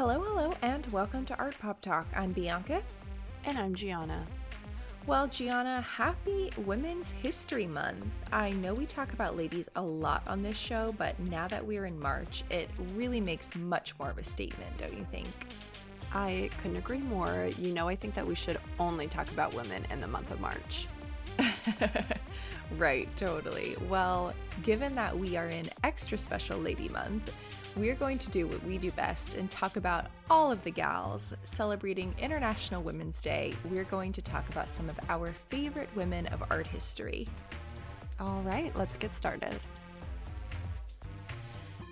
Hello, hello, and welcome to Art Pop Talk. I'm Bianca. And I'm Gianna. Well, Gianna, happy Women's History Month. I know we talk about ladies a lot on this show, but now that we're in March, it really makes much more of a statement, don't you think? I couldn't agree more. You know, I think that we should only talk about women in the month of March. right, totally. Well, given that we are in extra special Lady Month, we're going to do what we do best and talk about all of the gals celebrating International Women's Day. We're going to talk about some of our favorite women of art history. All right, let's get started.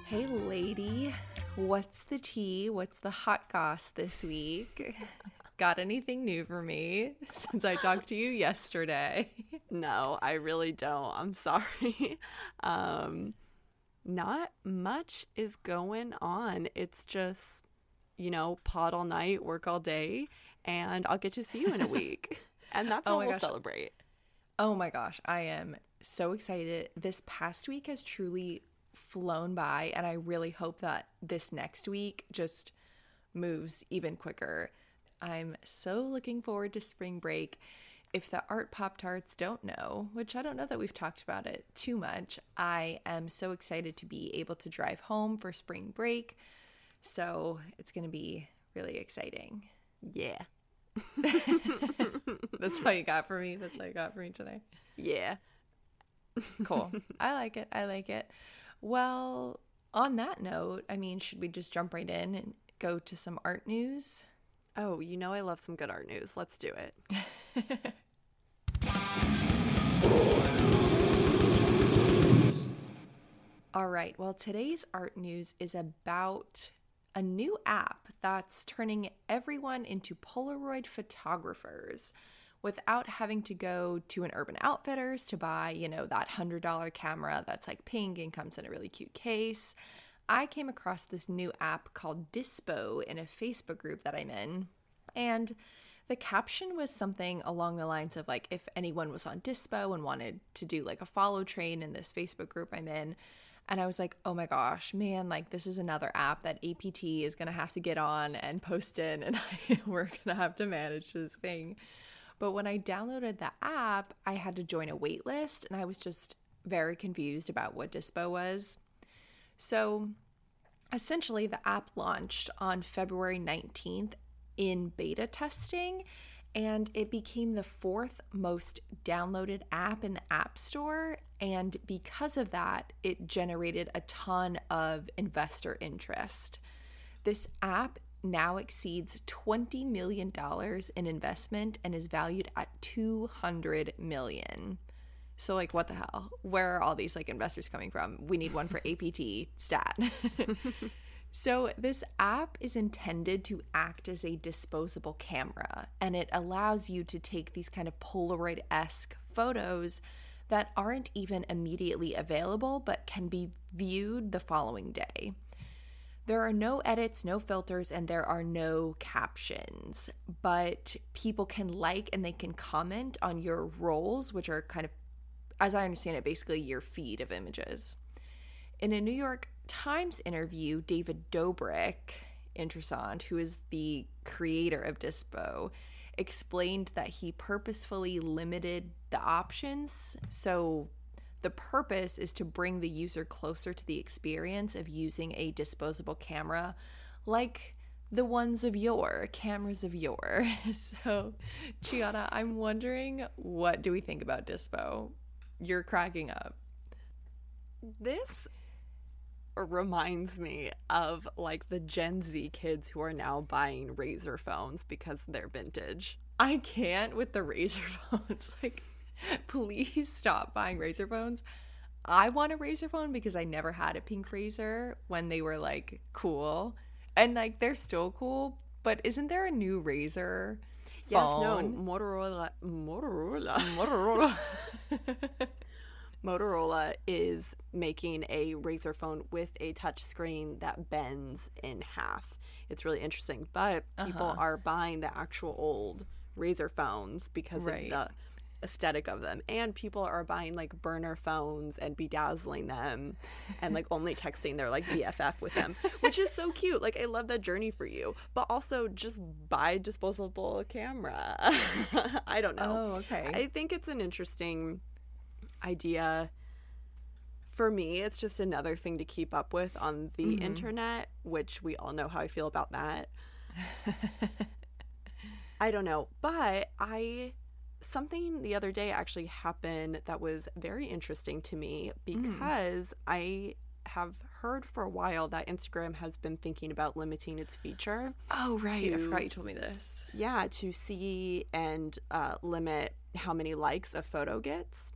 Hey, lady, what's the tea? What's the hot goss this week? Got anything new for me since I talked to you yesterday? No, I really don't. I'm sorry. Um, not much is going on. It's just, you know, pot all night, work all day, and I'll get to see you in a week. and that's oh how we'll gosh. celebrate. Oh my gosh, I am so excited. This past week has truly flown by, and I really hope that this next week just moves even quicker. I'm so looking forward to spring break if the art Pop Tarts don't know, which I don't know that we've talked about it too much, I am so excited to be able to drive home for spring break. So it's going to be really exciting. Yeah. That's all you got for me. That's all you got for me today. Yeah. cool. I like it. I like it. Well, on that note, I mean, should we just jump right in and go to some art news? Oh, you know I love some good art news. Let's do it. All right. Well, today's art news is about a new app that's turning everyone into Polaroid photographers without having to go to an Urban Outfitters to buy, you know, that $100 camera that's like pink and comes in a really cute case. I came across this new app called Dispo in a Facebook group that I'm in. And the caption was something along the lines of like if anyone was on Dispo and wanted to do like a follow train in this Facebook group I'm in. And I was like, oh my gosh, man, like this is another app that APT is going to have to get on and post in, and I, we're going to have to manage this thing. But when I downloaded the app, I had to join a wait list, and I was just very confused about what Dispo was. So essentially, the app launched on February 19th in beta testing and it became the fourth most downloaded app in the App Store. And because of that, it generated a ton of investor interest. This app now exceeds $20 million in investment and is valued at 200 million. So like what the hell? Where are all these like investors coming from? We need one for APT stat. So, this app is intended to act as a disposable camera, and it allows you to take these kind of Polaroid esque photos that aren't even immediately available but can be viewed the following day. There are no edits, no filters, and there are no captions, but people can like and they can comment on your rolls, which are kind of, as I understand it, basically your feed of images. In a New York Times interview, David Dobrik, interessant, who is the creator of Dispo, explained that he purposefully limited the options. So the purpose is to bring the user closer to the experience of using a disposable camera like the ones of yore, cameras of yore. So, Gianna, I'm wondering what do we think about Dispo? You're cracking up. This reminds me of like the Gen Z kids who are now buying Razr phones because they're vintage. I can't with the Razr phones. Like, please stop buying Razr phones. I want a Razr phone because I never had a pink Razr when they were like cool. And like they're still cool, but isn't there a new Razr? Yes, no, Motorola Motorola Motorola Motorola is making a Razr phone with a touchscreen that bends in half. It's really interesting, but people uh-huh. are buying the actual old Razr phones because right. of the aesthetic of them and people are buying like burner phones and bedazzling them and like only texting their like bff with them which is so cute like i love that journey for you but also just buy disposable camera i don't know Oh, okay. i think it's an interesting idea for me it's just another thing to keep up with on the internet which we all know how i feel about that I don't know, but I something the other day actually happened that was very interesting to me because I have heard for a while that Instagram has been thinking about limiting its feature. oh, right. I forgot you told me this. Yeah, to see and uh, limit how many likes a photo gets.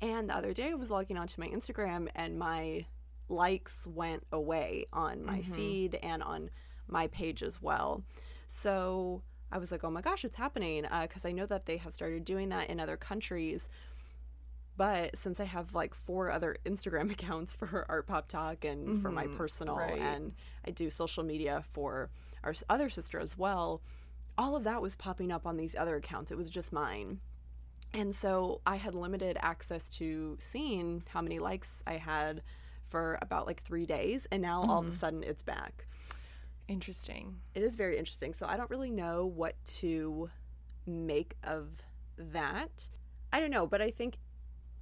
And the other day I was logging onto my Instagram and my likes went away on my mm-hmm. feed and on my page as well. So I was like, oh my gosh, it's happening. Uh, because I know that they have started doing that in other countries. But since I have like four other Instagram accounts for Art Pop Talk and for my mm-hmm. personal, right. and I do social media for our other sister as well, all of that was popping up on these other accounts. It was just mine. And so I had limited access to seeing how many likes I had for about like three days. And now all of a sudden it's back. Interesting. It is very interesting. So I don't really know what to make of that. I don't know, but I think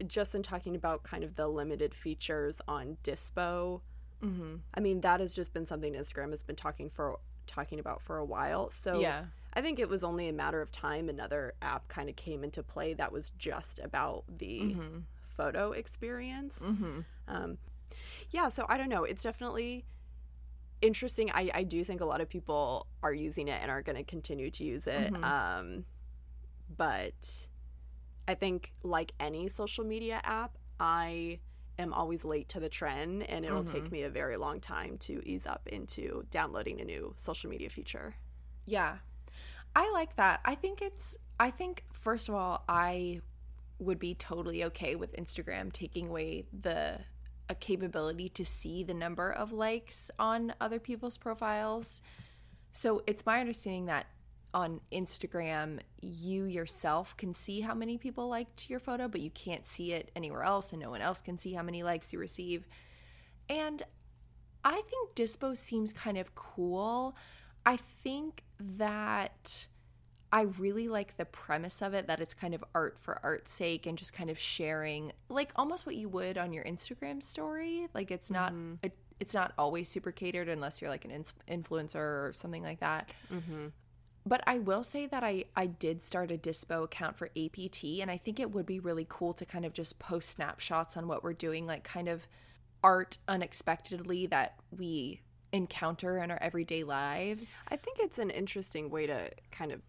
just in talking about kind of the limited features on Dispo, Mm-hmm. I mean that has just been something Instagram has been talking for talking about for a while. So Yeah. I think it was only a matter of time another app kind of came into play that was just about the photo experience. Mm-hmm. Um, yeah, so I don't know. It's definitely interesting. I, I do think a lot of people are using it and are going to continue to use it. Mhm. Um, but I think, like any social media app, I am always late to the trend and it'll take me a very long time to ease up into downloading a new social media feature. Yeah. I like that. I think it's I think first of all, I would be totally okay with Instagram taking away the a capability to see the number of likes on other people's profiles. So it's my understanding that on Instagram, you yourself can see how many people liked your photo, but you can't see it anywhere else, and no one else can see how many likes you receive. And I think Dispo seems kind of cool. I think that I really like the premise of it that it's kind of art for art's sake and just kind of sharing like almost what you would on your Instagram story. Like it's not mm-hmm. it, it's not always super catered unless you're like an ins- influencer or something like that. Mm-hmm. But I will say that I I did start a Dispo account for APT and I think it would be really cool to kind of just post snapshots on what we're doing like kind of art unexpectedly that we encounter in our everyday lives. I think it's an interesting way to kind of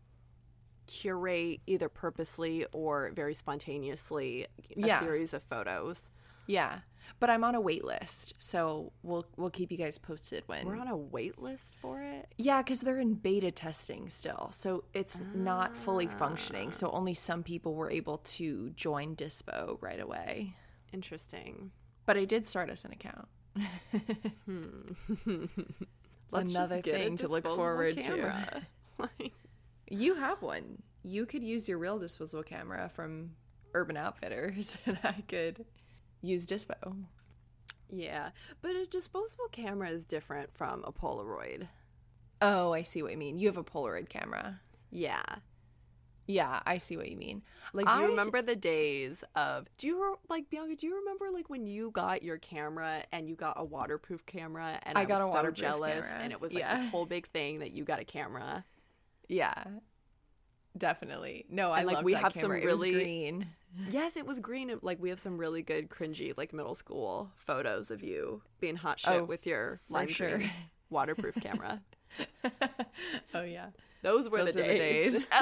curate either purposely or very spontaneously a Yeah. series of photos. Yeah. But I'm on a wait list, so we'll we'll keep you guys posted when We're on a wait list for it. Yeah, because they're in beta testing still. So it's not fully functioning. So ah. only some people were able to join Dispo right away. Interesting. But I did start us an account. Hmm. Let's Another just get a thing to look forward to. camera. Like, You have one. You could use your real disposable camera from Urban Outfitters, and I could use Dispo. yeah, but a disposable camera is different from a Polaroid. Oh, I see what you mean. You have a Polaroid camera. Yeah. Yeah, I see what you mean. Like, do you I- remember the days of? Do you re- like Bianca? Do you remember like when you got your camera and you got a waterproof camera? And I I, got was a so waterproof jealous, camera. and it was like Yeah. this whole big thing that you got a camera. Yeah, definitely. No, I And, like, we that have some camera. It was really- green. Yes, it was green. Like we have some really good cringy like middle school photos of you being hot shit Oh, with your lime sure. waterproof camera. oh yeah. Those were Those the were the days. days.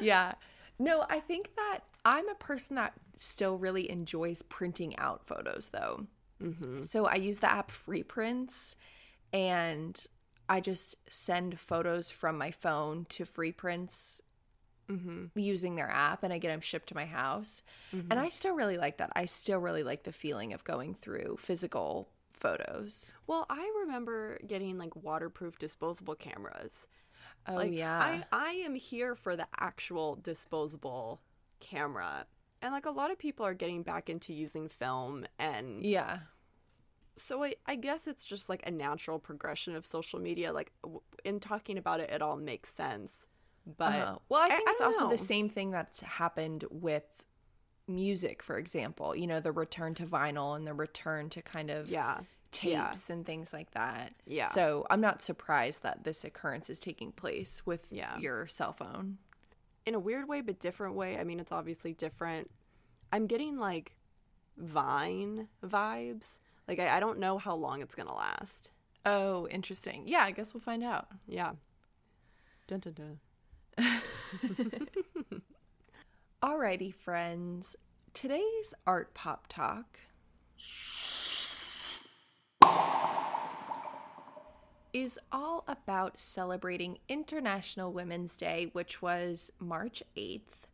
Yeah. No, I think that I'm a person that still really enjoys printing out photos though. mm-hmm. So I use the app Free Prints and I just send photos from my phone to Free Prints Mm-hmm. using their app and I get them shipped to my house. And I still really like that. I still really like the feeling of going through physical photos. Well, I remember getting like waterproof disposable cameras. Oh, like, yeah. I I am here for the actual disposable camera. And like a lot of people are getting back into using film and Yeah. so I, I guess it's just like a natural progression of social media like w- in talking about it it all makes sense but Uh-huh. Well, I I- think I it's don't also know. the same thing that's happened with music, for example. You know, the return to vinyl and the return to kind of yeah tapes and things like that. Yeah. So I'm not surprised that this occurrence is taking place with Yeah. your cell phone. in a weird way but different way i mean it's obviously different i'm getting like vine vibes like i, I don't know how long it's gonna last Oh, interesting. Yeah, I guess we'll find out. yeah dun, dun, dun. Alrighty, friends. Today's art pop talk is all about celebrating International Women's Day, which was March 8th.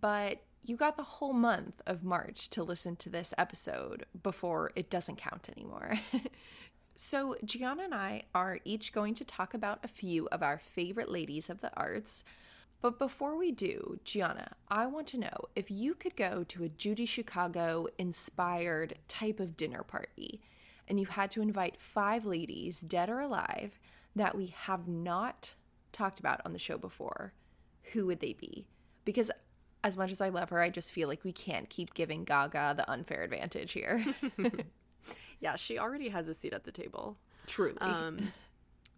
But you got the whole month of March to listen to this episode before it doesn't count anymore. So, Gianna and I are each going to talk about a few of our favorite ladies of the arts. But before we do, Gianna, I want to know if you could go to a Judy Chicago inspired type of dinner party and you had to invite five ladies, dead or alive, that we have not talked about on the show before, who would they be? Because as much as I love her, I just feel like we can't keep giving Gaga the unfair advantage here. yeah she already has a seat at the table Truly. Um,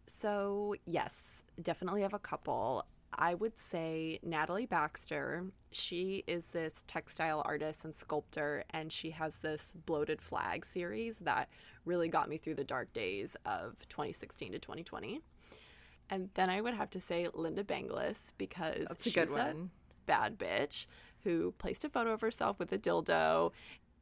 so yes, definitely have a couple. I would say Natalie Baxter. She is this textile artist and sculptor, and she has this bloated flag series that really got me through the dark days of 2016 to 2020. And then I would have to say Linda Benglis because That's a good one. bad bitch who placed a photo of herself with a dildo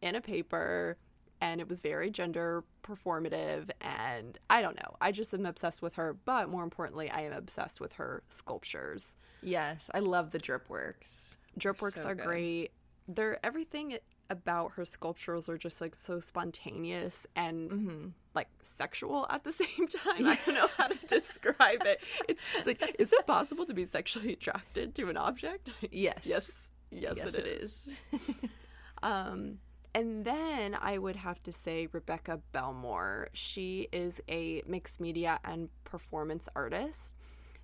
in a paper and it was very gender performative and I don't know. I just am obsessed with her, but more importantly, I am obsessed with her sculptures. Yes, I love the drip works. Drip works So are good. great. They're everything about her sculptures are just like so spontaneous and Mm-hmm. like sexual at the same time. I don't know how to describe it. It's, it's like, is it possible to be sexually attracted to an object? Yes. yes, yes, yes, it it is. is. Um, and then I would have to say Rebecca Belmore. She is a mixed media and performance artist.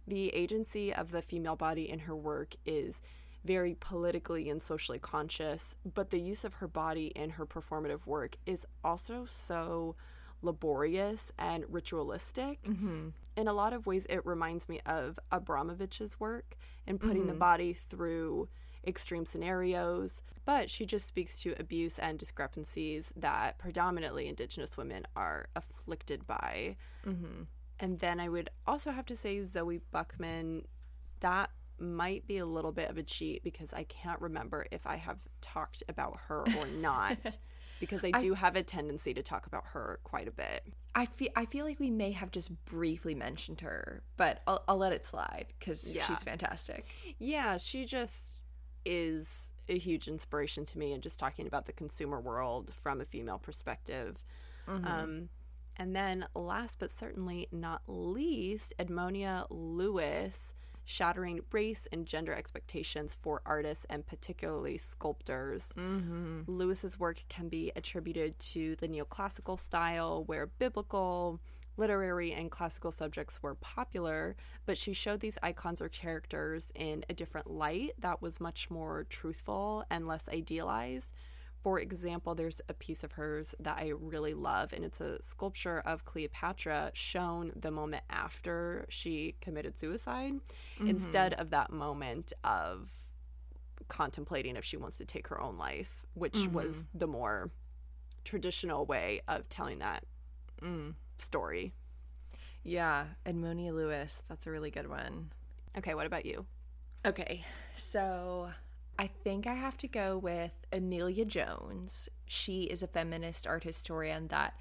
The agency of the female body in her work is very politically and socially conscious, but the use of her body in her performative work is also so laborious and ritualistic. mm-hmm. In a lot of ways, it reminds me of Abramovich's work in putting the Mhm. body through extreme scenarios, but she just speaks to abuse and discrepancies that predominantly Indigenous women are afflicted by. Mm-hmm. And then I would also have to say Zoe Buckman. That might be a little bit of a cheat because I can't remember if I have talked about her or not. because I I- do have a tendency to talk about her quite a bit. I feel I feel like we may have just briefly mentioned her, but I'll, I'll let it slide because Yeah. she's fantastic. Yeah, she just is a huge inspiration to me and just talking about the consumer world from a female perspective. Mm-hmm. Um, and then last but certainly not least, Edmonia Lewis shattering race and gender expectations for artists and particularly sculptors. mm-hmm. Lewis's work can be attributed to the neoclassical style where biblical, literary, and classical subjects were popular, but she showed these icons or characters in a different light that was much more truthful and less idealized. For example, there's a piece of hers that I really love, and it's a sculpture of Cleopatra shown the moment after she committed suicide instead of that moment of contemplating if she wants to take her own life, which was the more traditional way of telling that Mm. Story. Yeah, Edmonia Lewis. That's a really good one. Okay, what about you? Okay, so I think I have to go with Amelia Jones. She is a feminist art historian that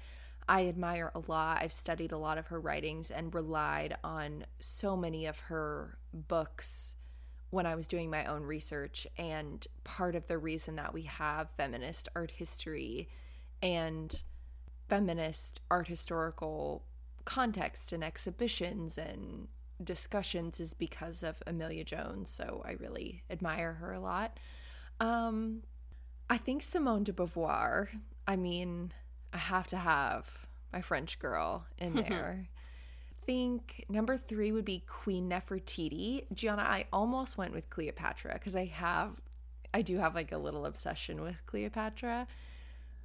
I admire a lot. I've studied a lot of her writings and relied on so many of her books when I was doing my own research. And part of the reason that we have feminist art history and feminist art historical context and exhibitions and discussions is because of Amelia Jones, so I really admire her a lot. Um, I think Simone de Beauvoir. I mean, I have to have my French girl in there. think number three would be Queen Nefertiti. Gianna, I almost went with Cleopatra because I have, I do have like a little obsession with Cleopatra.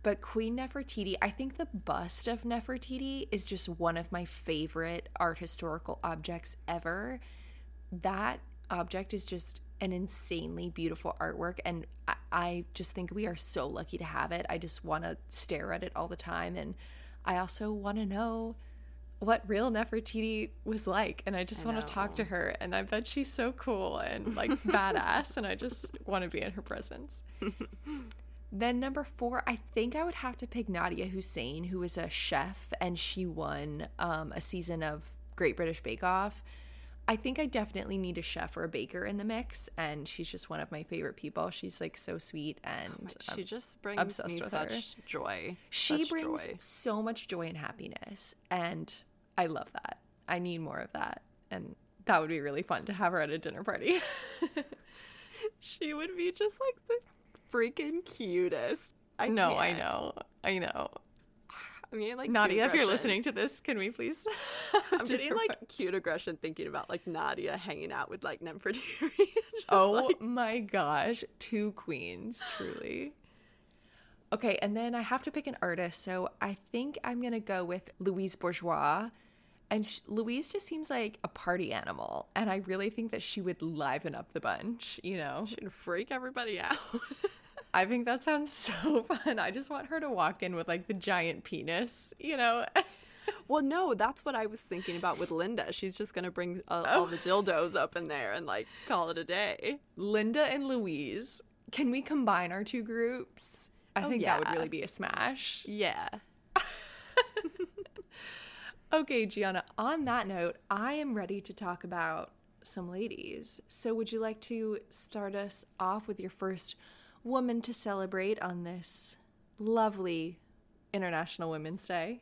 But Queen Nefertiti, I think the bust of Nefertiti is just one of my favorite art historical objects ever. That object is just an insanely beautiful artwork, and I, I just think we are so lucky to have it. I just want to stare at it all the time, and I also want to know what real Nefertiti was like, and I just want to talk to her, and I bet she's so cool and like badass, and I just want to be in her presence. Then number four, I think I would have to pick Nadiya Hussain, who is a chef and she won um, a season of Great British Bake Off. I think I definitely need a chef or a baker in the mix, and she's just one of my favorite people. She's like so sweet and oh she just brings me such her. joy. She such brings joy. so much joy and happiness, and I love that. I need more of that, and that would be really fun to have her at a dinner party. she would be just like the freaking cutest. I know, I know, I know. I mean, like Nadiya, if you're listening to this, can we please? I'm getting like cute aggression thinking about like Nadiya hanging out with like Nefertiti. oh like... my gosh, two queens, truly. Okay, and then I have to pick an artist, so I think I'm gonna go with Louise Bourgeois. And she, Louise just seems like a party animal, and I really think that she would liven up the bunch. You know, she'd freak everybody out. I think that sounds so fun. I just want her to walk in with like the giant penis, you know? well, no, that's what I was thinking about with Linda. She's just going to bring uh, oh. all the dildos up in there and like call it a day. Linda and Louise. Can we combine our two groups? I oh, think yeah. that would really be a smash. Yeah. okay, Gianna, on that note, I am ready to talk about some ladies. So, would you like to start us off with your first woman to celebrate on this lovely International Women's Day.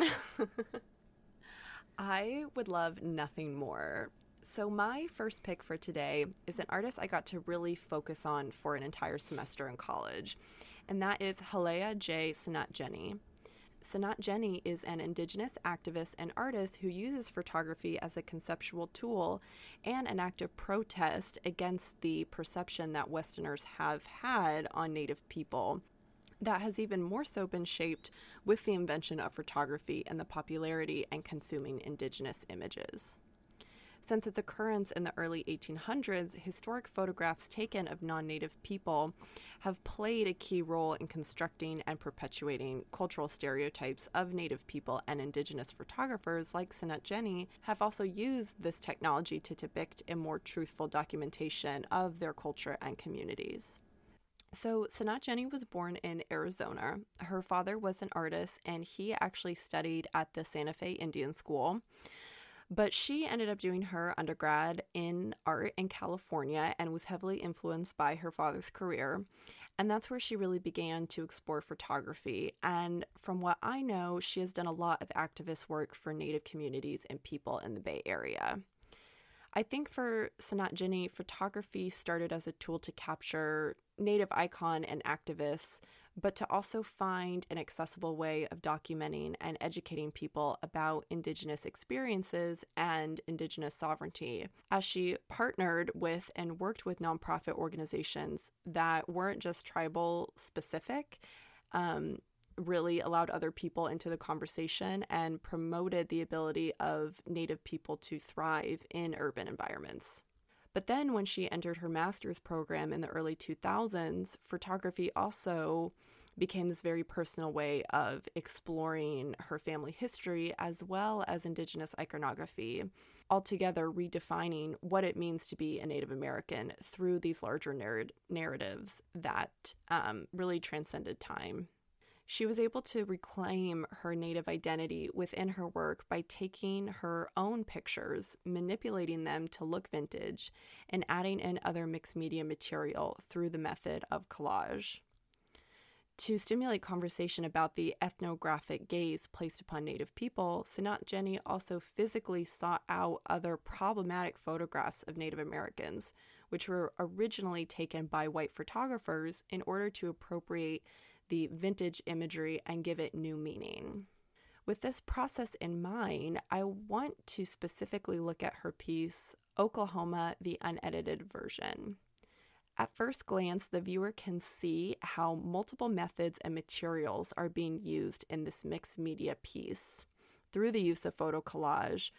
I would love nothing more. So, my first pick for today is an artist I got to really focus on for an entire semester in college, and that is Hulleah J. Tsinhnahjinnie. Tsinhnahjinnie is an Indigenous activist and artist who uses photography as a conceptual tool and an active protest against the perception that Westerners have had on Native people that has even more so been shaped with the invention of photography and the popularity and consuming indigenous images. Since its occurrence in the early 1800s, historic photographs taken of non native people have played a key role in constructing and perpetuating cultural stereotypes of native people, and indigenous photographers like Tsinhnahjinnie have also used this technology to depict a more truthful documentation of their culture and communities. So, Tsinhnahjinnie was born in Arizona. Her father was an artist, and he actually studied at the Santa Fe Indian School. But she ended up doing her undergrad in art in California and was heavily influenced by her father's career. And that's where she really began to explore photography. And from what I know, she has done a lot of activist work for Native communities and people in the Bay Area. I think for Tsinhnahjinnie, photography started as a tool to capture Native icon and activists but to also find an accessible way of documenting and educating people about Indigenous experiences and Indigenous sovereignty. As she partnered with and worked with nonprofit organizations that weren't just tribal specific, um, really allowed other people into the conversation and promoted the ability of Native people to thrive in urban environments. But then, when she entered her master's program in the early 2000s, photography also became this very personal way of exploring her family history as well as Indigenous iconography, altogether redefining what it means to be a Native American through these larger narr- narratives that um, really transcended time. She was able to reclaim her Native identity within her work by taking her own pictures, manipulating them to look vintage, and adding in other mixed media material through the method of collage. To stimulate conversation about the ethnographic gaze placed upon Native people, Tsinhnahjinnie also physically sought out other problematic photographs of Native Americans, which were originally taken by white photographers in order to appropriate the vintage imagery and give it new meaning. With this process in mind, I want to specifically look at her piece, Oklahoma, the unedited version. At first glance, the viewer can see how multiple methods and materials are being used in this mixed media piece. Through the use of photo collage,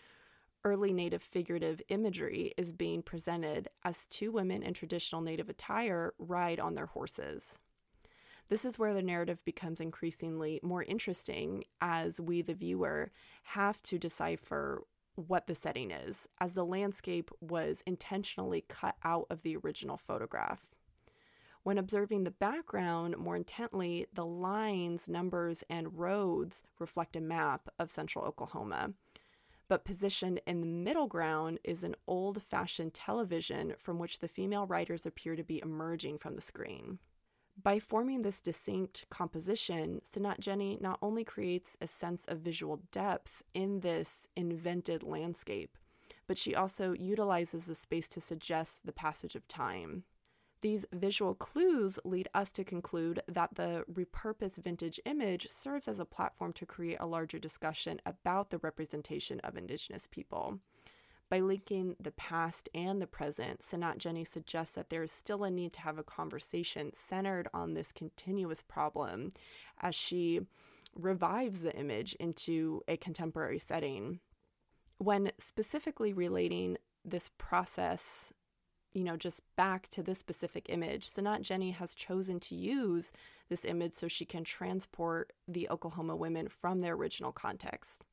early Native figurative imagery is being presented as two women in traditional Native attire ride on their horses. This is where the narrative becomes increasingly more interesting as we, the viewer, have to decipher what the setting is, as the landscape was intentionally cut out of the original photograph. When observing the background more intently, the lines, numbers, and roads reflect a map of central Oklahoma. But positioned in the middle ground is an old fashioned television from which the female riders appear to be emerging from the screen. By forming this distinct composition, Tsinhnahjinnie not only creates a sense of visual depth in this invented landscape, but she also utilizes the space to suggest the passage of time. These visual clues lead us to conclude that the repurposed vintage image serves as a platform to create a larger discussion about the representation of Indigenous people. By linking the past and the present, Tsinhnahjinnie suggests that there is still a need to have a conversation centered on this continuous problem as she revives the image into a contemporary setting. When specifically relating this process, you know, just back to this specific image, Tsinhnahjinnie has chosen to use this image so she can transport the Oklahoma women from their original context.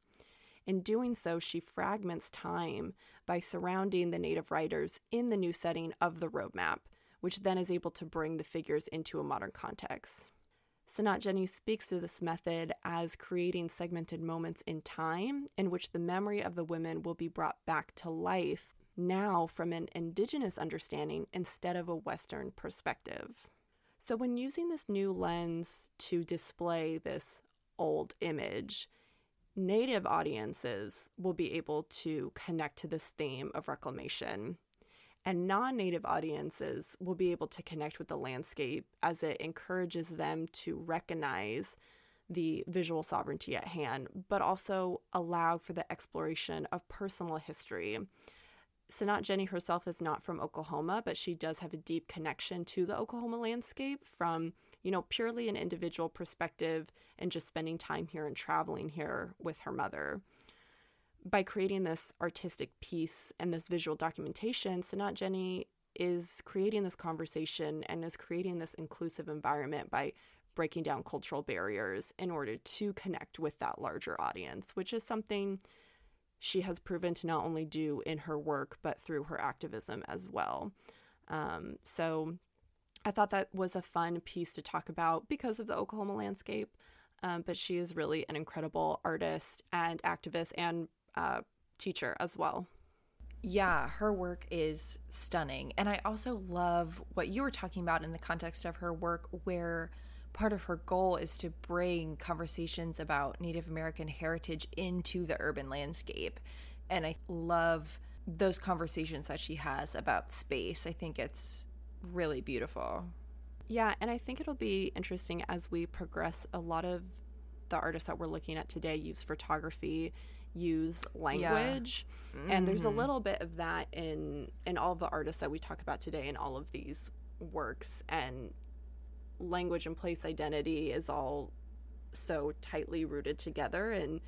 In doing so, she fragments time by surrounding the native riders in the new setting of the roadmap, which then is able to bring the figures into a modern context. Tsinhnahjinnie speaks to this method as creating segmented moments in time in which the memory of the women will be brought back to life now from an indigenous understanding instead of a Western perspective. So, when using this new lens to display this old image, native audiences will be able to connect to this theme of reclamation. And non native audiences will be able to connect with the landscape as it encourages them to recognize the visual sovereignty at hand, but also allow for the exploration of personal history. Tsinhnahjinnie herself is not from Oklahoma, but she does have a deep connection to the Oklahoma landscape from you know, purely an individual perspective and just spending time here and traveling here with her mother. By creating this artistic piece and this visual documentation, Tsinhnahjinnie is creating this conversation and is creating this inclusive environment by breaking down cultural barriers in order to connect with that larger audience, which is something she has proven to not only do in her work, but through her activism as well. Um, so I thought that was a fun piece to talk about because of the Oklahoma landscape. Um, but she is really an incredible artist and activist and uh, teacher as well. Yeah, her work is stunning. And I also love what you were talking about in the context of her work, where part of her goal is to bring conversations about Native American heritage into the urban landscape. And I love those conversations that she has about space. I think it's really beautiful. Yeah, and I think it'll be interesting as we progress. A lot of the artists that we're looking at today use photography, use language, yeah. mm-hmm. and there's a mm-hmm. little bit of that in in all of the artists that we talk about today in all of these works. And language and place identity is all so tightly rooted together, and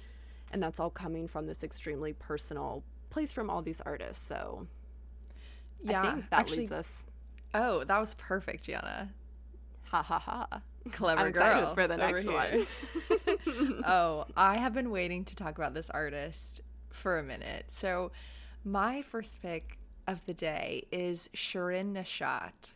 and that's all coming from this extremely personal place from all these artists. So yeah, I think that actually, leads us Oh, that was perfect, Gianna. Ha ha ha. Clever I'm girl. for the next one. oh, I have been waiting to talk about this artist for a minute. So, my first pick of the day is Shirin Neshat.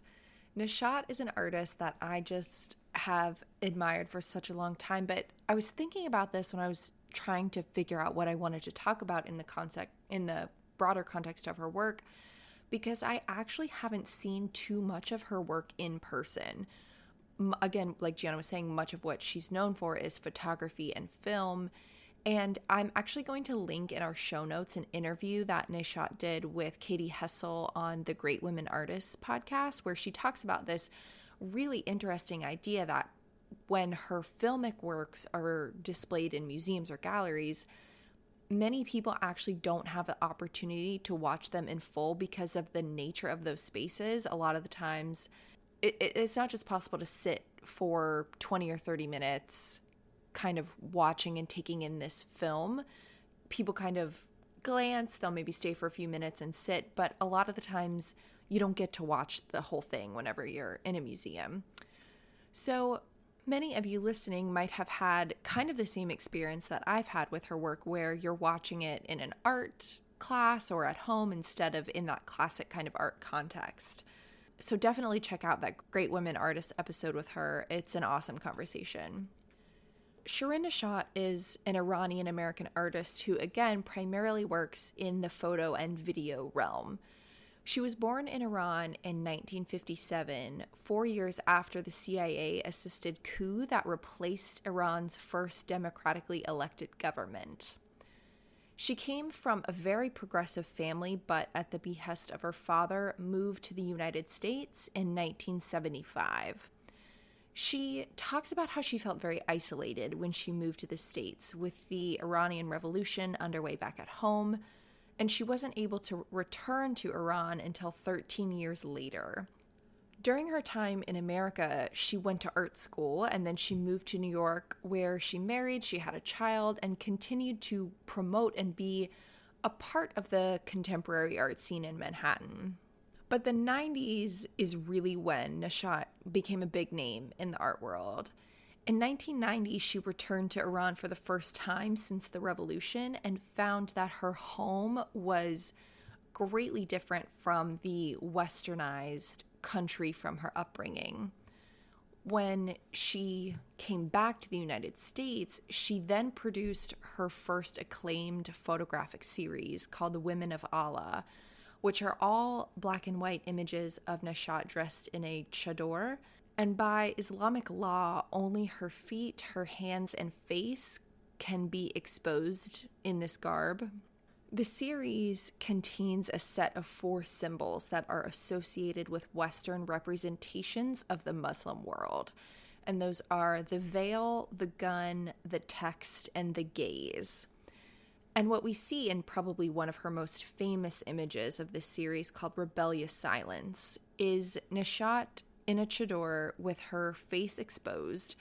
Neshat is an artist that I just have admired for such a long time, but I was thinking about this when I was trying to figure out what I wanted to talk about in the concept in the broader context of her work because I actually haven't seen too much of her work in person. again, like Gianna was saying, much of what she's known for is photography and film. And I'm actually going to link in our show notes an interview that Neshat did with Katy Hessel on the Great Women Artists podcast, where she talks about this really interesting idea that when her filmic works are displayed in museums or galleries, many people actually don't have the opportunity to watch them in full because of the nature of those spaces. A lot of the times, it, it's not just possible to sit for 20 or 30 minutes kind of watching and taking in this film. People kind of glance, they'll maybe stay for a few minutes and sit, but a lot of the times you don't get to watch the whole thing whenever you're in a museum. So, many of you listening might have had kind of the same experience that I've had with her work, where you're watching it in an art class or at home instead of in that classic kind of art context. So, definitely check out that Great Women Artist episode with her. It's an awesome conversation. Shirin Neshat is an Iranian American artist who, again, primarily works in the photo and video realm. She was born in Iran in 1957, four years after the CIA assisted coup that replaced Iran's first democratically elected government. She came from a very progressive family, but at the behest of her father, moved to the United States in 1975. She talks about how she felt very isolated when she moved to the States with the Iranian Revolution underway back at home, and she wasn't able to return to Iran until 13 years later. During her time in America, she went to art school and then she moved to New York, where she married, she had a child, and continued to promote and be a part of the contemporary art scene in Manhattan. But the 90s is really when Neshat became a big name in the art world. In 1990, she returned to Iran for the first time since the revolution and found that her home was greatly different from the westernized country from her upbringing. When she came back to the United States, she then produced her first acclaimed photographic series called The Women of Allah, which are all black and white images of Neshat dressed in a chador. And by Islamic law, only her feet, her hands, and face can be exposed in this garb. The series contains a set of four symbols that are associated with Western representations of the Muslim world. And those are the veil, the gun, the text, and the gaze. And what we see in probably one of her most famous images of this series called Rebellious Silence is Neshat in a chador with her face exposed,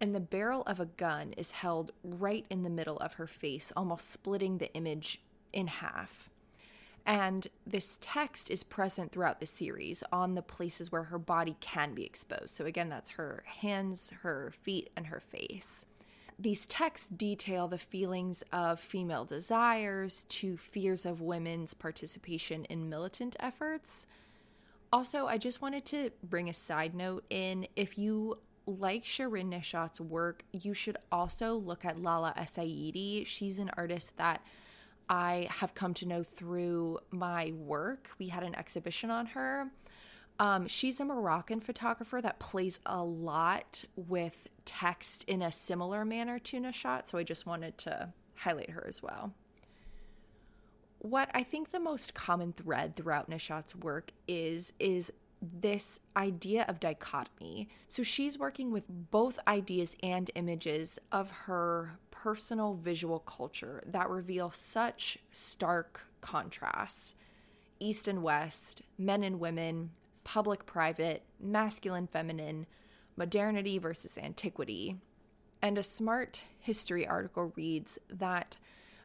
and the barrel of a gun is held right in the middle of her face, almost splitting the image in half. And this text is present throughout the series on the places where her body can be exposed. So, again, that's her hands, her feet, and her face. These texts detail the feelings of female desires to fears of women's participation in militant efforts. Also, I just wanted to bring a side note in. If you like Shirin Neshat's work, you should also look at Lalla Essaydi. She's an artist that I have come to know through my work. We had an exhibition on her. Um, she's a Moroccan photographer that plays a lot with text in a similar manner to Neshat, so I just wanted to highlight her as well. What I think the most common thread throughout Neshat's work is is this idea of dichotomy. So she's working with both ideas and images of her personal visual culture that reveal such stark contrasts East and West, men and women, public private, masculine feminine, modernity versus antiquity. And a smart history article reads that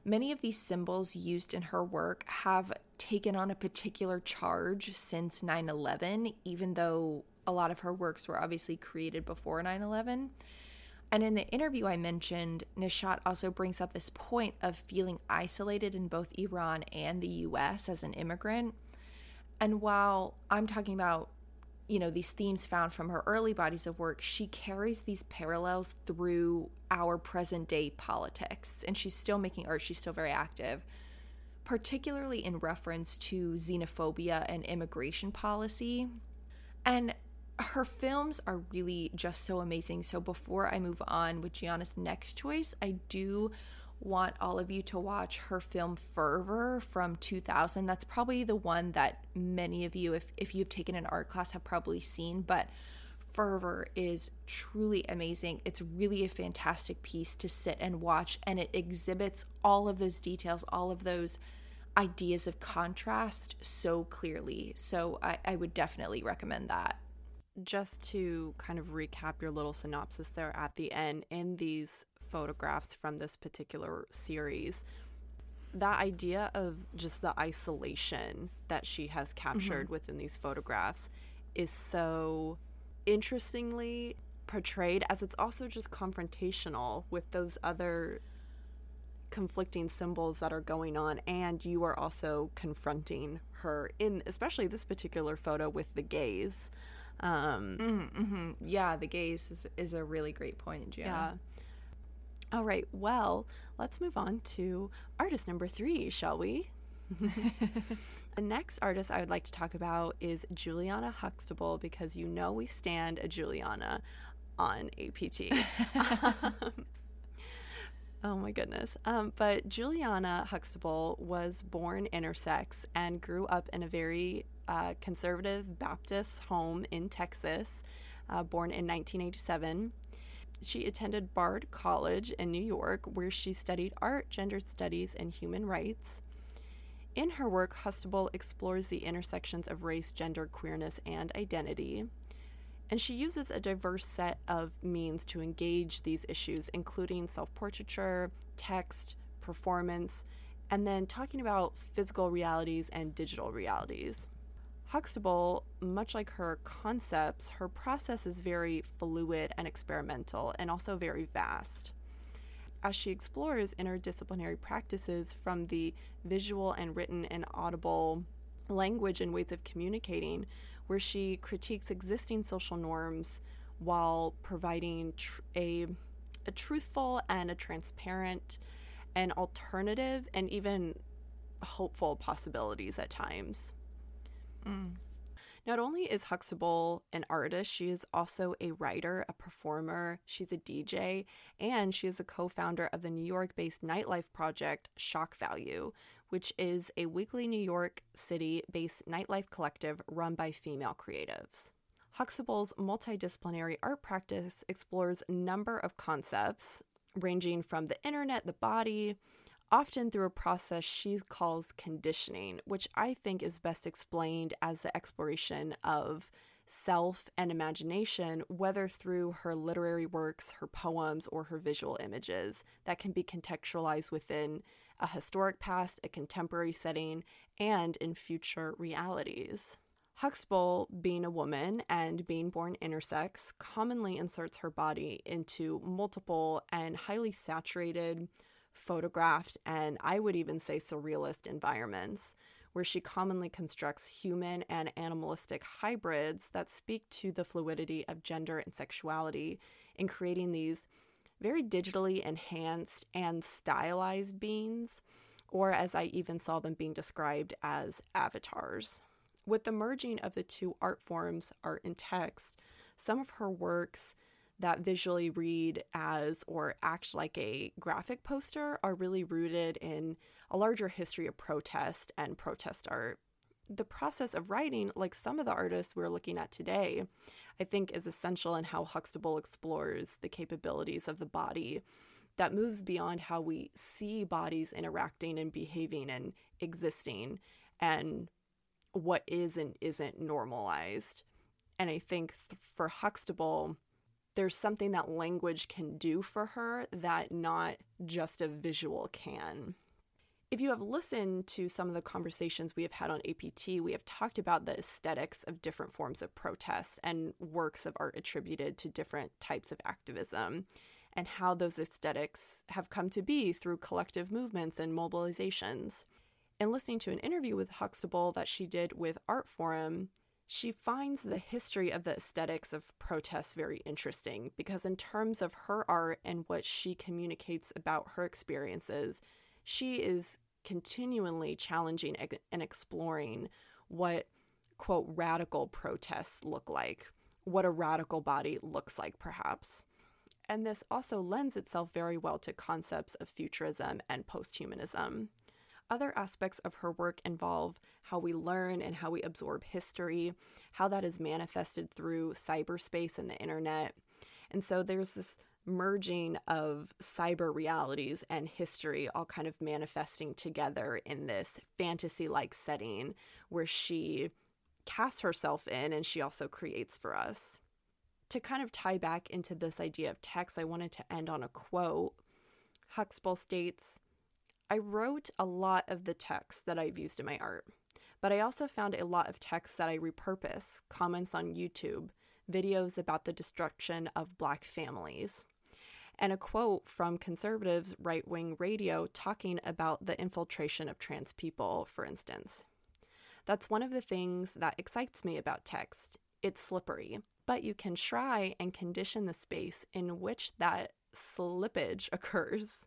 many of these symbols used in her work have taken on a particular charge since 9 11, even though a lot of her works were obviously created before 9 11. And in the interview I mentioned, Neshat also brings up this point of feeling isolated in both Iran and the US as an immigrant. And while I'm talking about, you know, these themes found from her early bodies of work, she carries these parallels through our present day politics. And she's still making art, she's still very active, particularly in reference to xenophobia and immigration policy. And her films are really just so amazing. So before I move on with Gianna's next choice, I do want all of you to watch her film Fervor from 2000. That's probably the one that many of you, if, if you've taken an art class, have probably seen. But Fervor is truly amazing. It's really a fantastic piece to sit and watch, and it exhibits all of those details, all of those ideas of contrast so clearly. So I, I would definitely recommend that just to kind of recap your little synopsis there at the end, in these photographs from this particular series, that idea of just the isolation that she has captured mm-hmm. within these photographs is so interestingly portrayed as it's also just confrontational with those other conflicting symbols that are going on and you are also confronting her in especially this particular photo with the gaze um, mm-hmm, mm-hmm. Yeah, the gaze is, is a really great point. Yeah. All right, well, let's move on to artist number three, shall we? the next artist I would like to talk about is Juliana Huxtable because you know we stand a Juliana on APT. Oh my goodness. Um, but Juliana Huxtable was born intersex and grew up in a very uh, conservative Baptist home in Texas, uh, born in 1987. She attended Bard College in New York, where she studied art, gender studies, and human rights. In her work, Huxtable explores the intersections of race, gender, queerness, and identity. And she uses a diverse set of means to engage these issues, including self portraiture, text, performance, and then talking about physical realities and digital realities. Huxtable, much like her concepts, her process is very fluid and experimental and also very vast. As she explores interdisciplinary practices from the visual and written and audible language and ways of communicating, where she critiques existing social norms while providing tr- a, a truthful and a transparent and alternative and even hopeful possibilities at times. Not only is Huxtable an artist, she is also a writer, a performer, she's a DJ, and she is a co founder of the New York based nightlife project Shock Value, which is a weekly New York City based nightlife collective run by female creatives. Huxtable's multidisciplinary art practice explores a number of concepts ranging from the internet, the body, often through a process she calls conditioning, which I think is best explained as the exploration of self and imagination, whether through her literary works, her poems, or her visual images that can be contextualized within a historic past, a contemporary setting, and in future realities. Huxtable, being a woman and being born intersex, commonly inserts her body into multiple and highly saturated, photographed, and I would even say surrealist environments, where she commonly constructs human and animalistic hybrids that speak to the fluidity of gender and sexuality in creating these very digitally enhanced and stylized beings, or as I even saw them being described as avatars. With the merging of the two art forms, art and text, some of her works that visually read as or act like a graphic poster are really rooted in a larger history of protest and protest art. The process of writing, like some of the artists we're looking at today, I think is essential in how Huxtable explores the capabilities of the body that moves beyond how we see bodies interacting and behaving and existing and what is and isn't normalized. And I think th- for Huxtable, there's something that language can do for her that not just a visual can. If you have listened to some of the conversations we have had on APT, we have talked about the aesthetics of different forms of protest and works of art attributed to different types of activism, and how those aesthetics have come to be through collective movements and mobilizations. In listening to an interview with Huxtable that she did with Artforum, she finds the history of the aesthetics of protests very interesting because, in terms of her art and what she communicates about her experiences, she is continually challenging and exploring what, quote, radical protests look like, what a radical body looks like, perhaps. And this also lends itself very well to concepts of futurism and posthumanism. Other aspects of her work involve how we learn and how we absorb history, how that is manifested through cyberspace and the internet. And so there's this merging of cyber realities and history all kind of manifesting together in this fantasy like setting where she casts herself in and she also creates for us. To kind of tie back into this idea of text, I wanted to end on a quote. Huxtable states, I wrote a lot of the texts that I've used in my art, but I also found a lot of texts that I repurpose, comments on YouTube, videos about the destruction of Black families, and a quote from conservatives' right wing radio talking about the infiltration of trans people, for instance. That's one of the things that excites me about text. It's slippery, but you can try and condition the space in which that slippage occurs.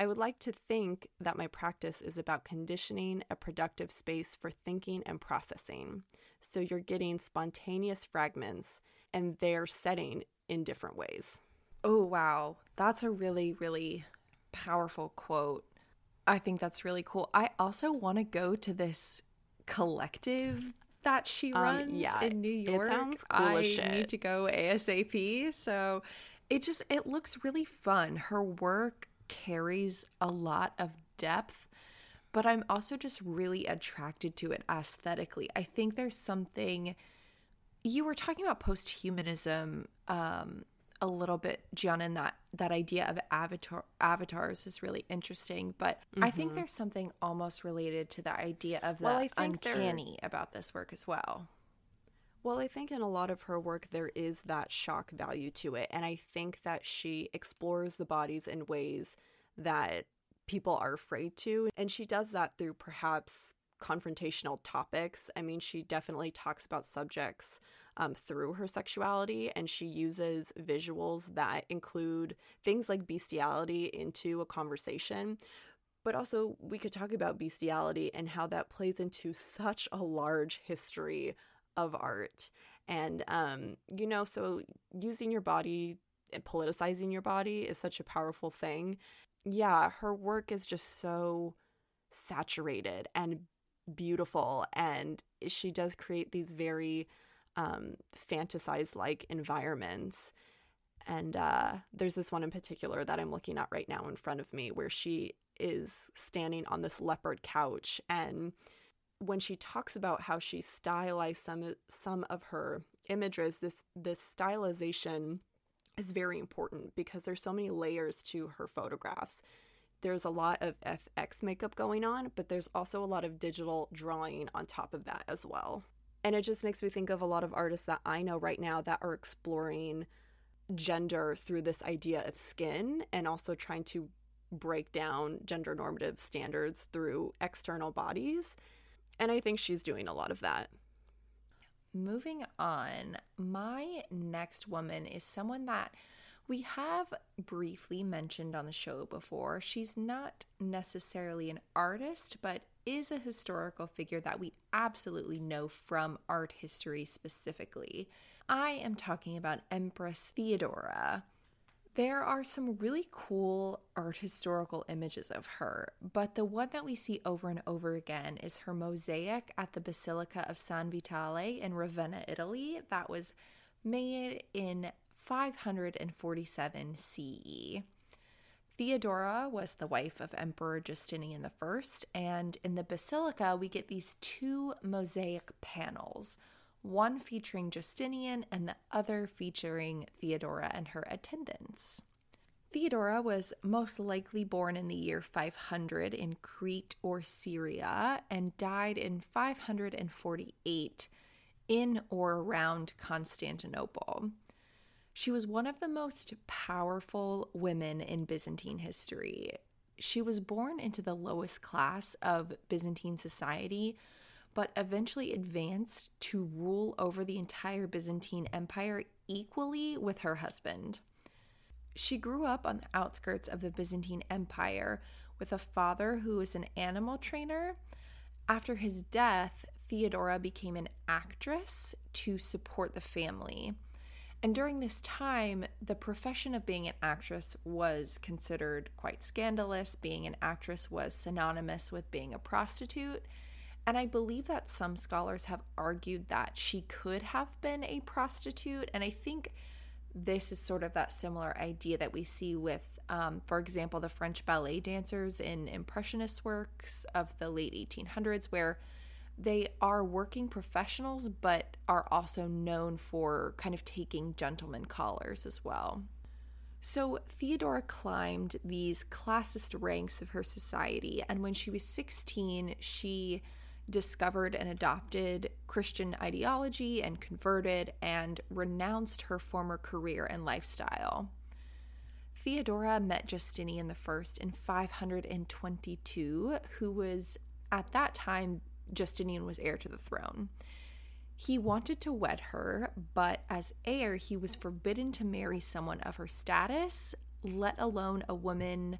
I would like to think that my practice is about conditioning a productive space for thinking and processing. So you're getting spontaneous fragments and they're setting in different ways. Oh, wow. That's a really, really powerful quote. I think that's really cool. I also want to go to this collective that she Um, runs yeah, in New York. it sounds cool I as shit. need to go ASAP. So it just it looks really fun. Her work carries a lot of depth, but I'm also just really attracted to it aesthetically. I think there's something you were talking about posthumanism um a little bit Gianna and that that idea of avatar avatars is really interesting but I think there's something almost related to the idea of the Mm-hmm. Well, I think there- uncanny about this work as well Well, I think in a lot of her work, there is that shock value to it. And I think that she explores the bodies in ways that people are afraid to. And she does that through perhaps confrontational topics. I mean, she definitely talks about subjects um, through her sexuality, and she uses visuals that include things like bestiality into a conversation. But also, we could talk about bestiality and how that plays into such a large history of art. And, um, you know, so using your body, and politicizing your body is such a powerful thing. Yeah, her work is just so saturated and beautiful. And she does create these very um, fantasized like environments. And uh, there's this one in particular that I'm looking at right now in front of me where she is standing on this leopard couch and when she talks about how she stylized some some of her images this this stylization is very important because there's so many layers to her photographs. There's a lot of fx makeup going on but there's also a lot of digital drawing on top of that as well. And it just makes me think of a lot of artists that i know right now that are exploring gender through this idea of skin and also trying to break down gender normative standards through external bodies and I think she's doing a lot of that. Moving on, my next woman is someone that we have briefly mentioned on the show before. She's not necessarily an artist, but is a historical figure that we absolutely know from art history specifically. I am talking about Empress Theodora. There are some really cool art historical images of her, but the one that we see over and over again is her mosaic at the Basilica of San Vitale in Ravenna, Italy, that was made in 547 CE. Theodora was the wife of Emperor Justinian I, and in the basilica, we get these two mosaic panels one featuring Justinian and the other featuring Theodora and her attendants. Theodora was most likely born in the year 500 in Crete or Syria and died in 548 in or around Constantinople. She was one of the most powerful women in Byzantine history. She was born into the lowest class of Byzantine society, but eventually advanced to rule over the entire Byzantine Empire equally with her husband. She grew up on the outskirts of the Byzantine Empire with a father who was an animal trainer. After his death, Theodora became an actress to support the family. And during this time, the profession of being an actress was considered quite scandalous. Being an actress was synonymous with being a prostitute. And I believe that some scholars have argued that she could have been a prostitute. And I think this is sort of that similar idea that we see with, um, for example, the French ballet dancers in Impressionist works of the late 1800s, where they are working professionals but are also known for kind of taking gentleman collars as well. So, Theodora climbed these classist ranks of her society, and when she was 16, she discovered and adopted Christian ideology and converted and renounced her former career and lifestyle. Theodora met Justinian I in 522, who was at that time Justinian was heir to the throne. He wanted to wed her, but as heir, he was forbidden to marry someone of her status, let alone a woman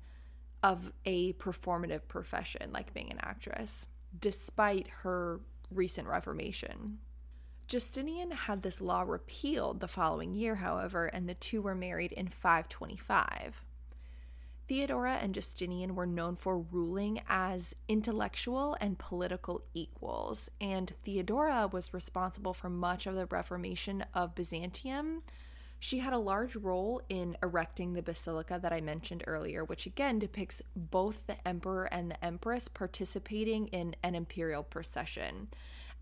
of a performative profession like being an actress, despite her recent reformation. Justinian had this law repealed the following year, however, and the two were married in 525. Theodora and Justinian were known for ruling as intellectual and political equals, and Theodora was responsible for much of the reformation of Byzantium. She had a large role in erecting the basilica that I mentioned earlier, which again depicts both the emperor and the empress participating in an imperial procession.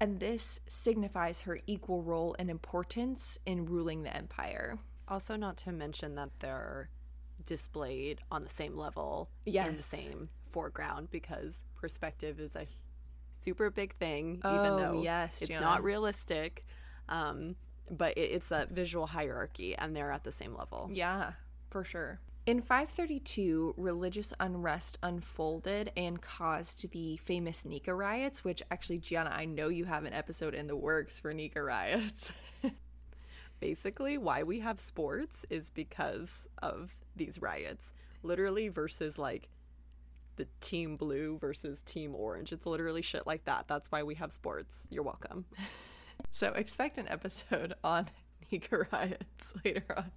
And this signifies her equal role and importance in ruling the empire. Also, not to mention that they're displayed on the same level yes. in the same foreground because perspective is a super big thing oh, even though yes, it's not realistic um, but it, it's that visual hierarchy and they're at the same level yeah for sure in 532 religious unrest unfolded and caused the famous nika riots which actually gianna i know you have an episode in the works for nika riots basically why we have sports is because of these riots. Literally versus like the team blue versus team orange. It's literally shit like that. That's why we have sports. You're welcome. so expect an episode on Nika riots later on.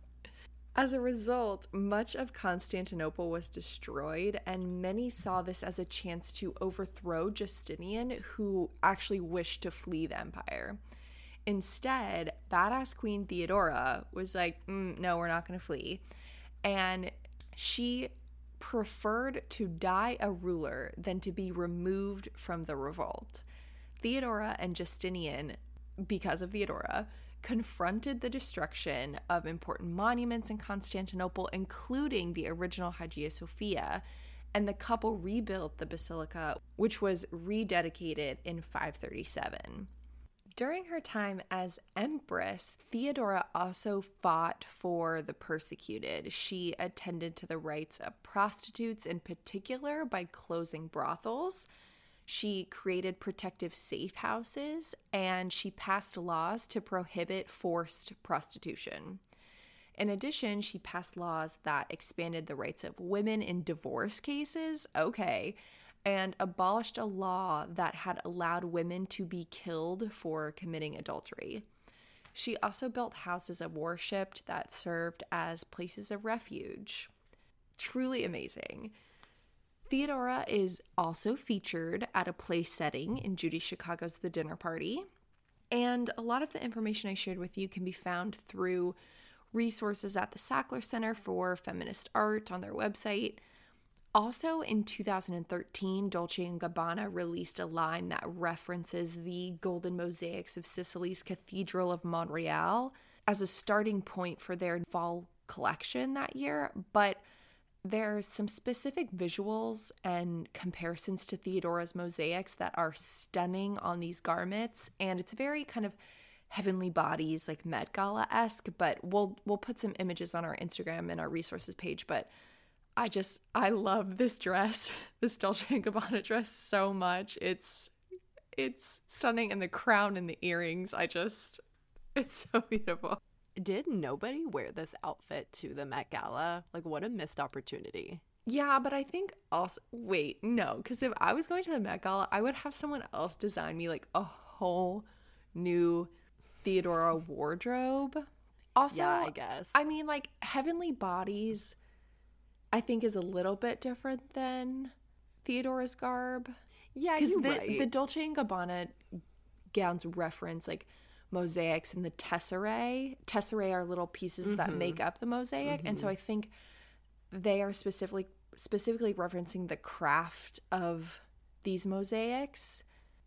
As a result, much of Constantinople was destroyed, and many saw this as a chance to overthrow Justinian, who actually wished to flee the empire. Instead, badass Queen Theodora was like, mm, no, we're not going to flee. And she preferred to die a ruler than to be removed from the revolt. Theodora and Justinian, because of Theodora, confronted the destruction of important monuments in Constantinople, including the original Hagia Sophia, and the couple rebuilt the basilica, which was rededicated in 537. During her time as empress, Theodora also fought for the persecuted. She attended to the rights of prostitutes, in particular, by closing brothels. She created protective safe houses and she passed laws to prohibit forced prostitution. In addition, she passed laws that expanded the rights of women in divorce cases. Okay, and abolished a law that had allowed women to be killed for committing adultery. She also built houses of worship that served as places of refuge. Truly amazing. Theodora is also featured at a play setting in Judy Chicago's The Dinner Party. And a lot of the information I shared with you can be found through resources at the Sackler Center for Feminist Art on their website, also, in 2013, Dolce & Gabbana released a line that references the golden mosaics of Sicily's Cathedral of Monreale as a starting point for their fall collection that year, but there's some specific visuals and comparisons to Theodora's mosaics that are stunning on these garments, and it's very kind of heavenly bodies like Met Gala esque. But we'll we'll put some images on our Instagram and our resources page. But I just I love this dress, this Dolce and Gabbana dress so much. It's it's stunning and the crown and the earrings, I just it's so beautiful. Did nobody wear this outfit to the Met Gala? Like what a missed opportunity. Yeah, but I think also wait, no, cuz if I was going to the Met Gala, I would have someone else design me like a whole new Theodora wardrobe. Also, yeah, I guess. I mean, like Heavenly Bodies, I think is a little bit different than Theodora's garb. yeah, Because the, right. the Dolce and Gabbana gowns reference like mosaics and the tesserae. Tesserae are little pieces that mm-hmm. make up the mosaic, and so mm-hmm. I think they are specifically specifically referencing the craft of these mosaics.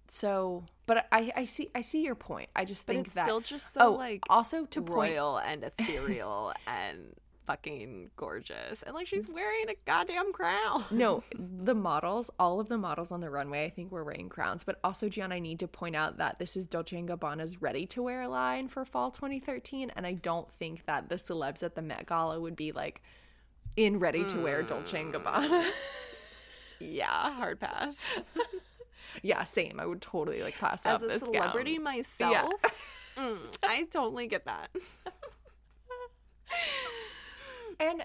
So, but I, I see I see your point. I just but think it's that still just so oh, like also to point royal and ethereal and fucking gorgeous. And like she's wearing a goddamn crown. No, the models, all of the models on the runway, I think were wearing crowns. But also, Gian, I need to point out that this is Dolce & Gabbana's ready to wear line for fall 2013, and I don't think that the celebs at the Met Gala would be like in ready to wear Dolce & Gabbana. Yeah, hard pass. yeah, same. I would totally like pass As up a celebrity gown. myself, mm, I totally get that. And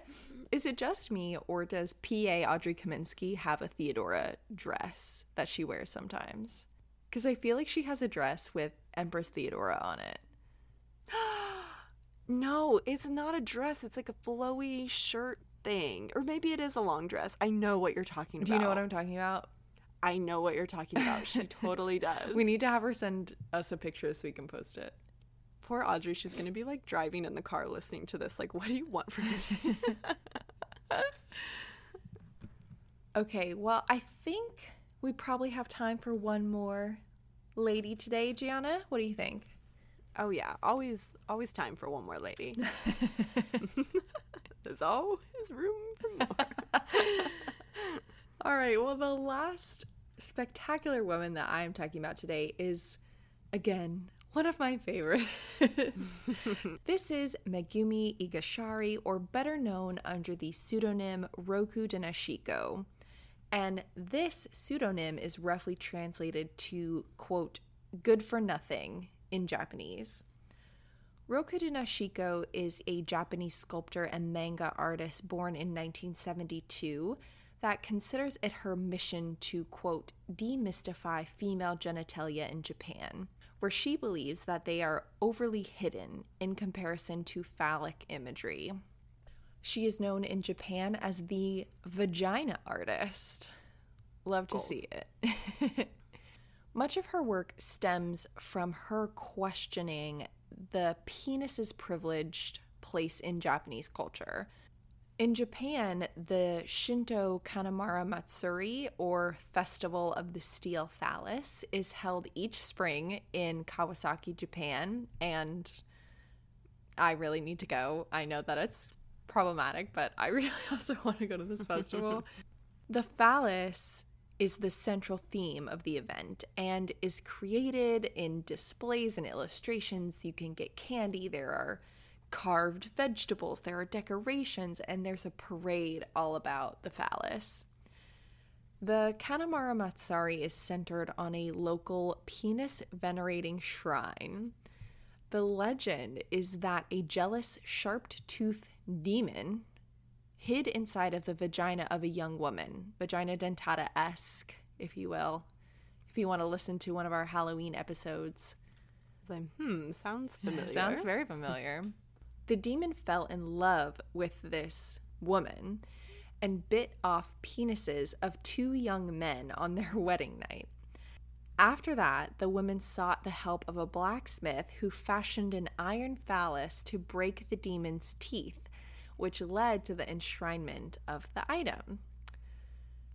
is it just me, or does PA Audrey Kaminsky have a Theodora dress that she wears sometimes? Because I feel like she has a dress with Empress Theodora on it. No, it's not a dress. It's like a flowy shirt thing. Or maybe it is a long dress. I know what you're talking about. Do you know what I'm talking about? I know what you're talking about. She totally does. We need to have her send us a picture so we can post it. Poor Audrey, she's gonna be like driving in the car listening to this. Like, what do you want from me? Okay, well, I think we probably have time for one more lady today, Gianna. What do you think? oh yeah, always, always time for one more lady. There's always room for more. All right, well, the last spectacular woman that I am talking about today is, again, one of my favorites. this is Megumi Igarashi, or better known under the pseudonym Rokudenashiko. And this pseudonym is roughly translated to, quote, good for nothing in Japanese. Roku Nashiko is a Japanese sculptor and manga artist born in 1972 that considers it her mission to, quote, demystify female genitalia in Japan, where she believes that they are overly hidden in comparison to phallic imagery. She is known in Japan as the vagina artist. Love to Goals. see it. Much of her work stems from her questioning the penis's privileged place in Japanese culture. In Japan, the Shinto Kanamara Matsuri, or Festival of the Steel Phallus, is held each spring in Kawasaki, Japan. And I really need to go. I know that it's problematic, but I really also want to go to this festival. the phallus is the central theme of the event and is created in displays and illustrations. You can get candy, there are carved vegetables, there are decorations, and there's a parade all about the phallus. The Kanamara Matsuri is centered on a local penis venerating shrine. The legend is that a jealous, sharp toothed demon hid inside of the vagina of a young woman, vagina dentata esque, if you will. If you want to listen to one of our Halloween episodes, like, hmm, sounds familiar. sounds very familiar. The demon fell in love with this woman and bit off penises of two young men on their wedding night. After that, the woman sought the help of a blacksmith who fashioned an iron phallus to break the demon's teeth, which led to the enshrinement of the item.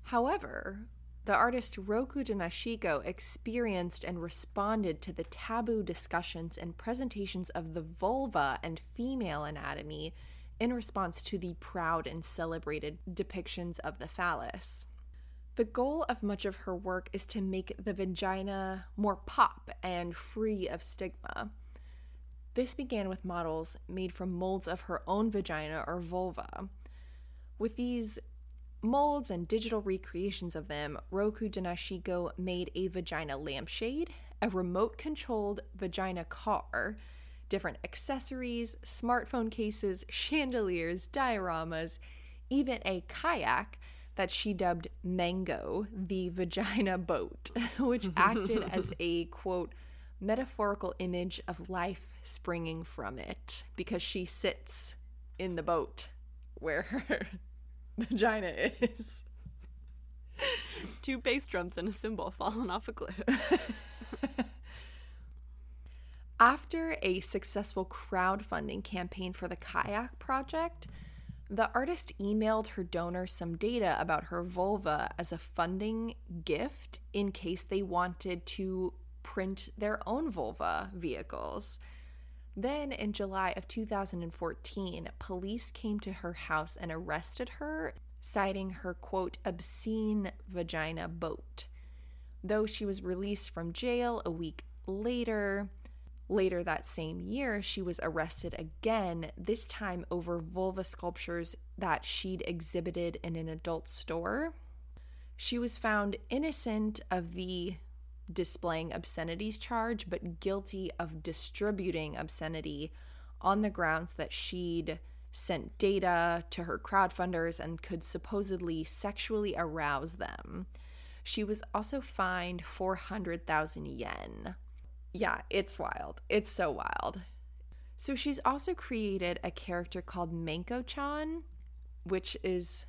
However, the artist Rokudenashiko experienced and responded to the taboo discussions and presentations of the vulva and female anatomy in response to the proud and celebrated depictions of the phallus. The goal of much of her work is to make the vagina more pop and free of stigma. This began with models made from molds of her own vagina or vulva. With these molds and digital recreations of them, Rokudenashiko made a vagina lampshade, a remote controlled vagina car, different accessories, smartphone cases, chandeliers, dioramas, even a kayak that she dubbed Mango, the vagina boat, which acted as a quote, metaphorical image of life springing from it because she sits in the boat where her vagina is. Two bass drums and a cymbal falling off a cliff. After a successful crowdfunding campaign for the kayak project, the artist emailed her donor some data about her vulva as a funding gift in case they wanted to print their own vulva vehicles. Then, in July of 2014, police came to her house and arrested her, citing her quote, obscene vagina boat. Though she was released from jail a week later, later that same year, she was arrested again, this time over vulva sculptures that she'd exhibited in an adult store. She was found innocent of the displaying obscenities charge, but guilty of distributing obscenity on the grounds that she'd sent data to her crowdfunders and could supposedly sexually arouse them. She was also fined 400,000 yen. Yeah, it's wild. It's so wild. So she's also created a character called Manko chan, which is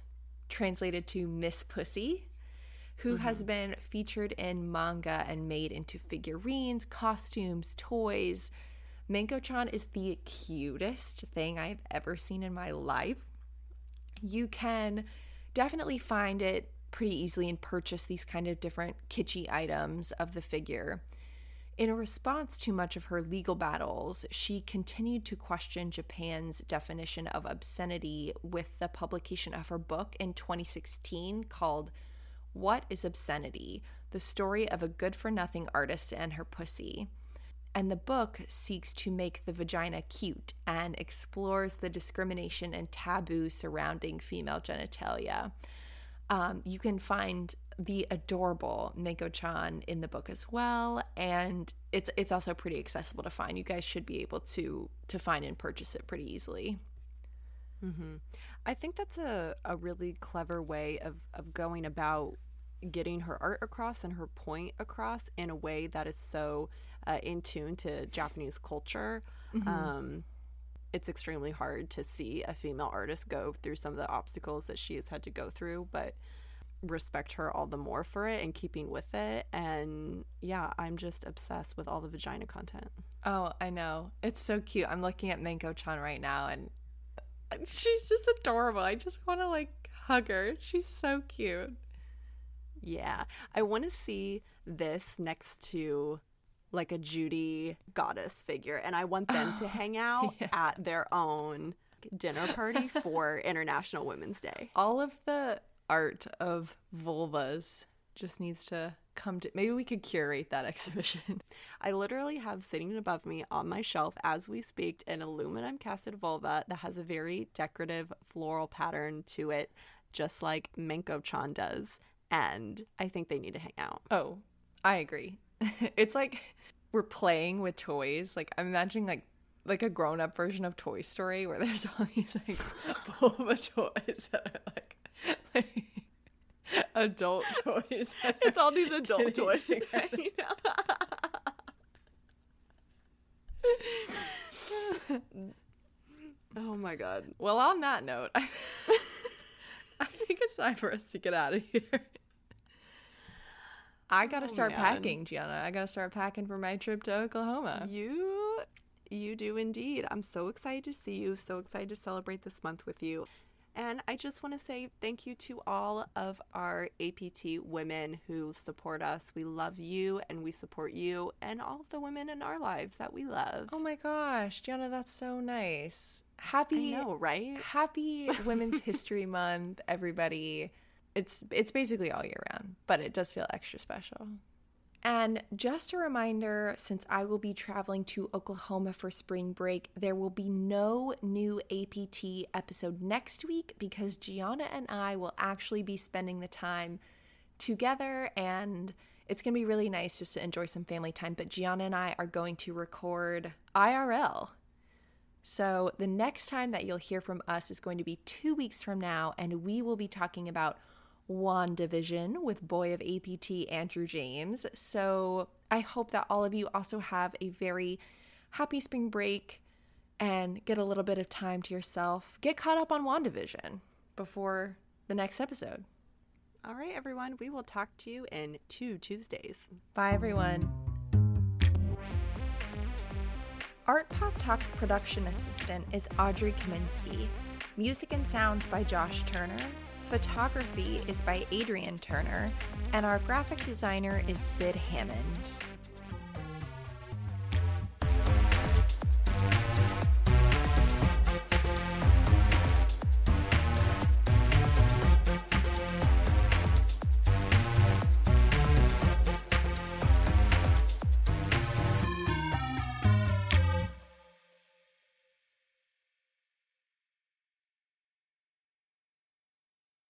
translated to Miss Pussy who mm-hmm. has been featured in manga and made into figurines, costumes, toys. Manko chan is the cutest thing I've ever seen in my life. You can definitely find it pretty easily and purchase these kind of different kitschy items of the figure. In a response to much of her legal battles, she continued to question Japan's definition of obscenity with the publication of her book in 2016 called what is Obscenity? The story of a good for nothing artist and her pussy. And the book seeks to make the vagina cute and explores the discrimination and taboo surrounding female genitalia. Um, you can find the adorable Manko chan in the book as well, and it's it's also pretty accessible to find. You guys should be able to to find and purchase it pretty easily. Mm-hmm. I think that's a, a really clever way of, of going about getting her art across and her point across in a way that is so uh, in tune to Japanese culture. Mm-hmm. Um, it's extremely hard to see a female artist go through some of the obstacles that she has had to go through, but respect her all the more for it and keeping with it. And yeah, I'm just obsessed with all the vagina content. Oh, I know. It's so cute. I'm looking at Manko chan right now and she's just adorable. I just want to like hug her. She's so cute. Yeah. I want to see this next to like a Judy goddess figure, and I want them to hang out yeah. at their own dinner party for International Women's Day. All of the art of vulvas just needs to come to maybe we could curate that exhibition. I literally have sitting above me on my shelf as we speak an aluminum casted vulva that has a very decorative floral pattern to it, just like Manko chan does and I think they need to hang out. Oh, I agree. it's like we're playing with toys. Like I'm imagining like like a grown up version of Toy Story where there's all these like Bulba toys that are like, like adult toys. It's all these adult toys. oh my god. Well, on that note, I, I think it's time for us to get out of here. I gotta oh, start man. packing, Gianna. I gotta start packing for my trip to Oklahoma. You, you do indeed. I'm so excited to see you. So excited to celebrate this month with you. And I just want to say thank you to all of our APT women who support us. We love you and we support you and all of the women in our lives that we love. Oh my gosh, Gianna, that's so nice. Happy, I know, right? Happy Women's History Month, everybody it's it's basically all year round, but it does feel extra special. And just a reminder since I will be traveling to Oklahoma for spring break, there will be no new APT episode next week because Gianna and I will actually be spending the time together and it's going to be really nice just to enjoy some family time. But Gianna and I are going to record IRL. So the next time that you'll hear from us is going to be two weeks from now, and we will be talking about WandaVision with Boy of APT Andrew James. So I hope that all of you also have a very happy spring break and get a little bit of time to yourself. Get caught up on WandaVision before the next episode. All right, everyone. We will talk to you in two Tuesdays. Bye, everyone. Art Pop Talks production assistant is Audrey Kaminsky. Music and sounds by Josh Turner. Photography is by Adrian Turner. And our graphic designer is Sid Hammond.